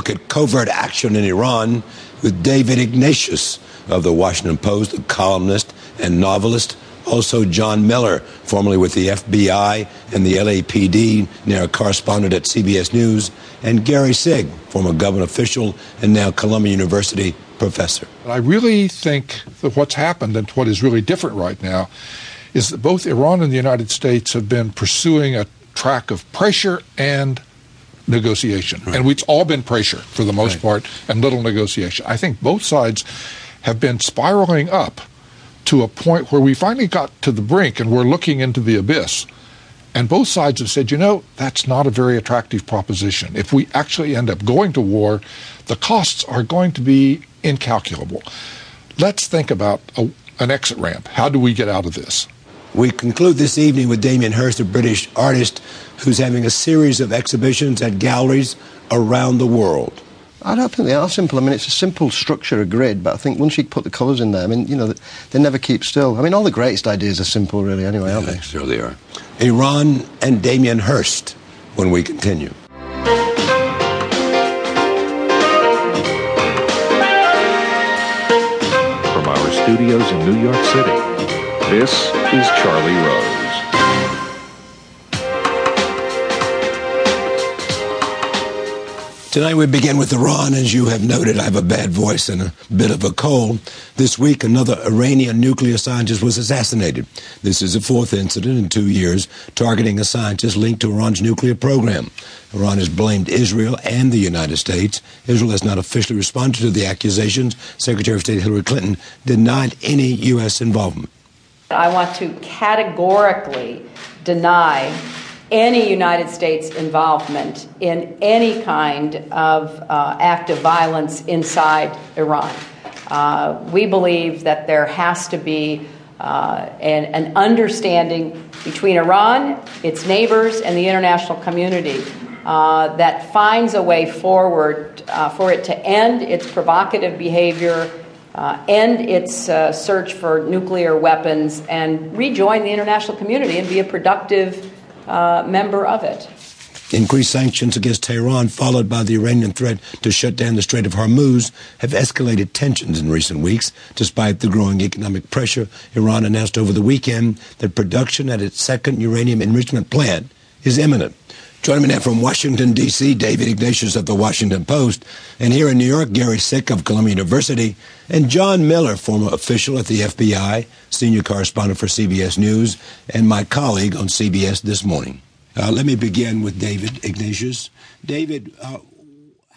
look at covert action in Iran with David Ignatius of the Washington Post, a columnist and novelist. Also, John Miller, formerly with the FBI and the LAPD, now a correspondent at CBS News, and Gary Sick, former government official and now Columbia University professor. I really think that what's happened and what is really different right now is that both Iran and the United States have been pursuing a track of pressure and negotiation. Right. And it's all been pressure for the most right. part and little negotiation. I think both sides have been spiraling up to a point where we finally got to the brink and we're looking into the abyss. And both sides have said, you know, that's not a very attractive proposition. If we actually end up going to war, the costs are going to be incalculable. Let's think about a, an exit ramp. How do we get out of this? We conclude this evening with Damien Hirst, a British artist who's having a series of exhibitions at galleries around the world. I don't think they are simple. I mean, it's a simple structure, a grid, but I think once you put the colours in there, I mean, you know, they never keep still. I mean, all the greatest ideas are simple, really, anyway, aren't they? Sure they are. Iran and Damien Hirst when we continue. From our studios in New York City, this is Charlie Rose. Tonight we begin with Iran. As you have noted, I have a bad voice and a bit of a cold. This week, another Iranian nuclear scientist was assassinated. This is the fourth incident in two years targeting a scientist linked to Iran's nuclear program. Iran has blamed Israel and the United States. Israel has not officially responded to the accusations. Secretary of State Hillary Clinton denied any U.S. involvement. I want to categorically deny any United States involvement in any kind of uh, act of violence inside Iran. Uh, we believe that there has to be uh, an, an, understanding between Iran, its neighbors, and the international community uh, that finds a way forward uh, for it to end its provocative behavior uh, end its uh, search for nuclear weapons and rejoin the international community and be a productive uh, member of it. Increased sanctions against Tehran, followed by the Iranian threat to shut down the Strait of Hormuz, have escalated tensions in recent weeks. Despite the growing economic pressure, Iran announced over the weekend that production at its second uranium enrichment plant is imminent. Joining me now from Washington, D.C., David Ignatius of the Washington Post, and here in New York, Gary Sick of Columbia University, and John Miller, former official at the FBI, senior correspondent for CBS News, and my colleague on CBS this morning. Uh, let me begin with David Ignatius. David, uh,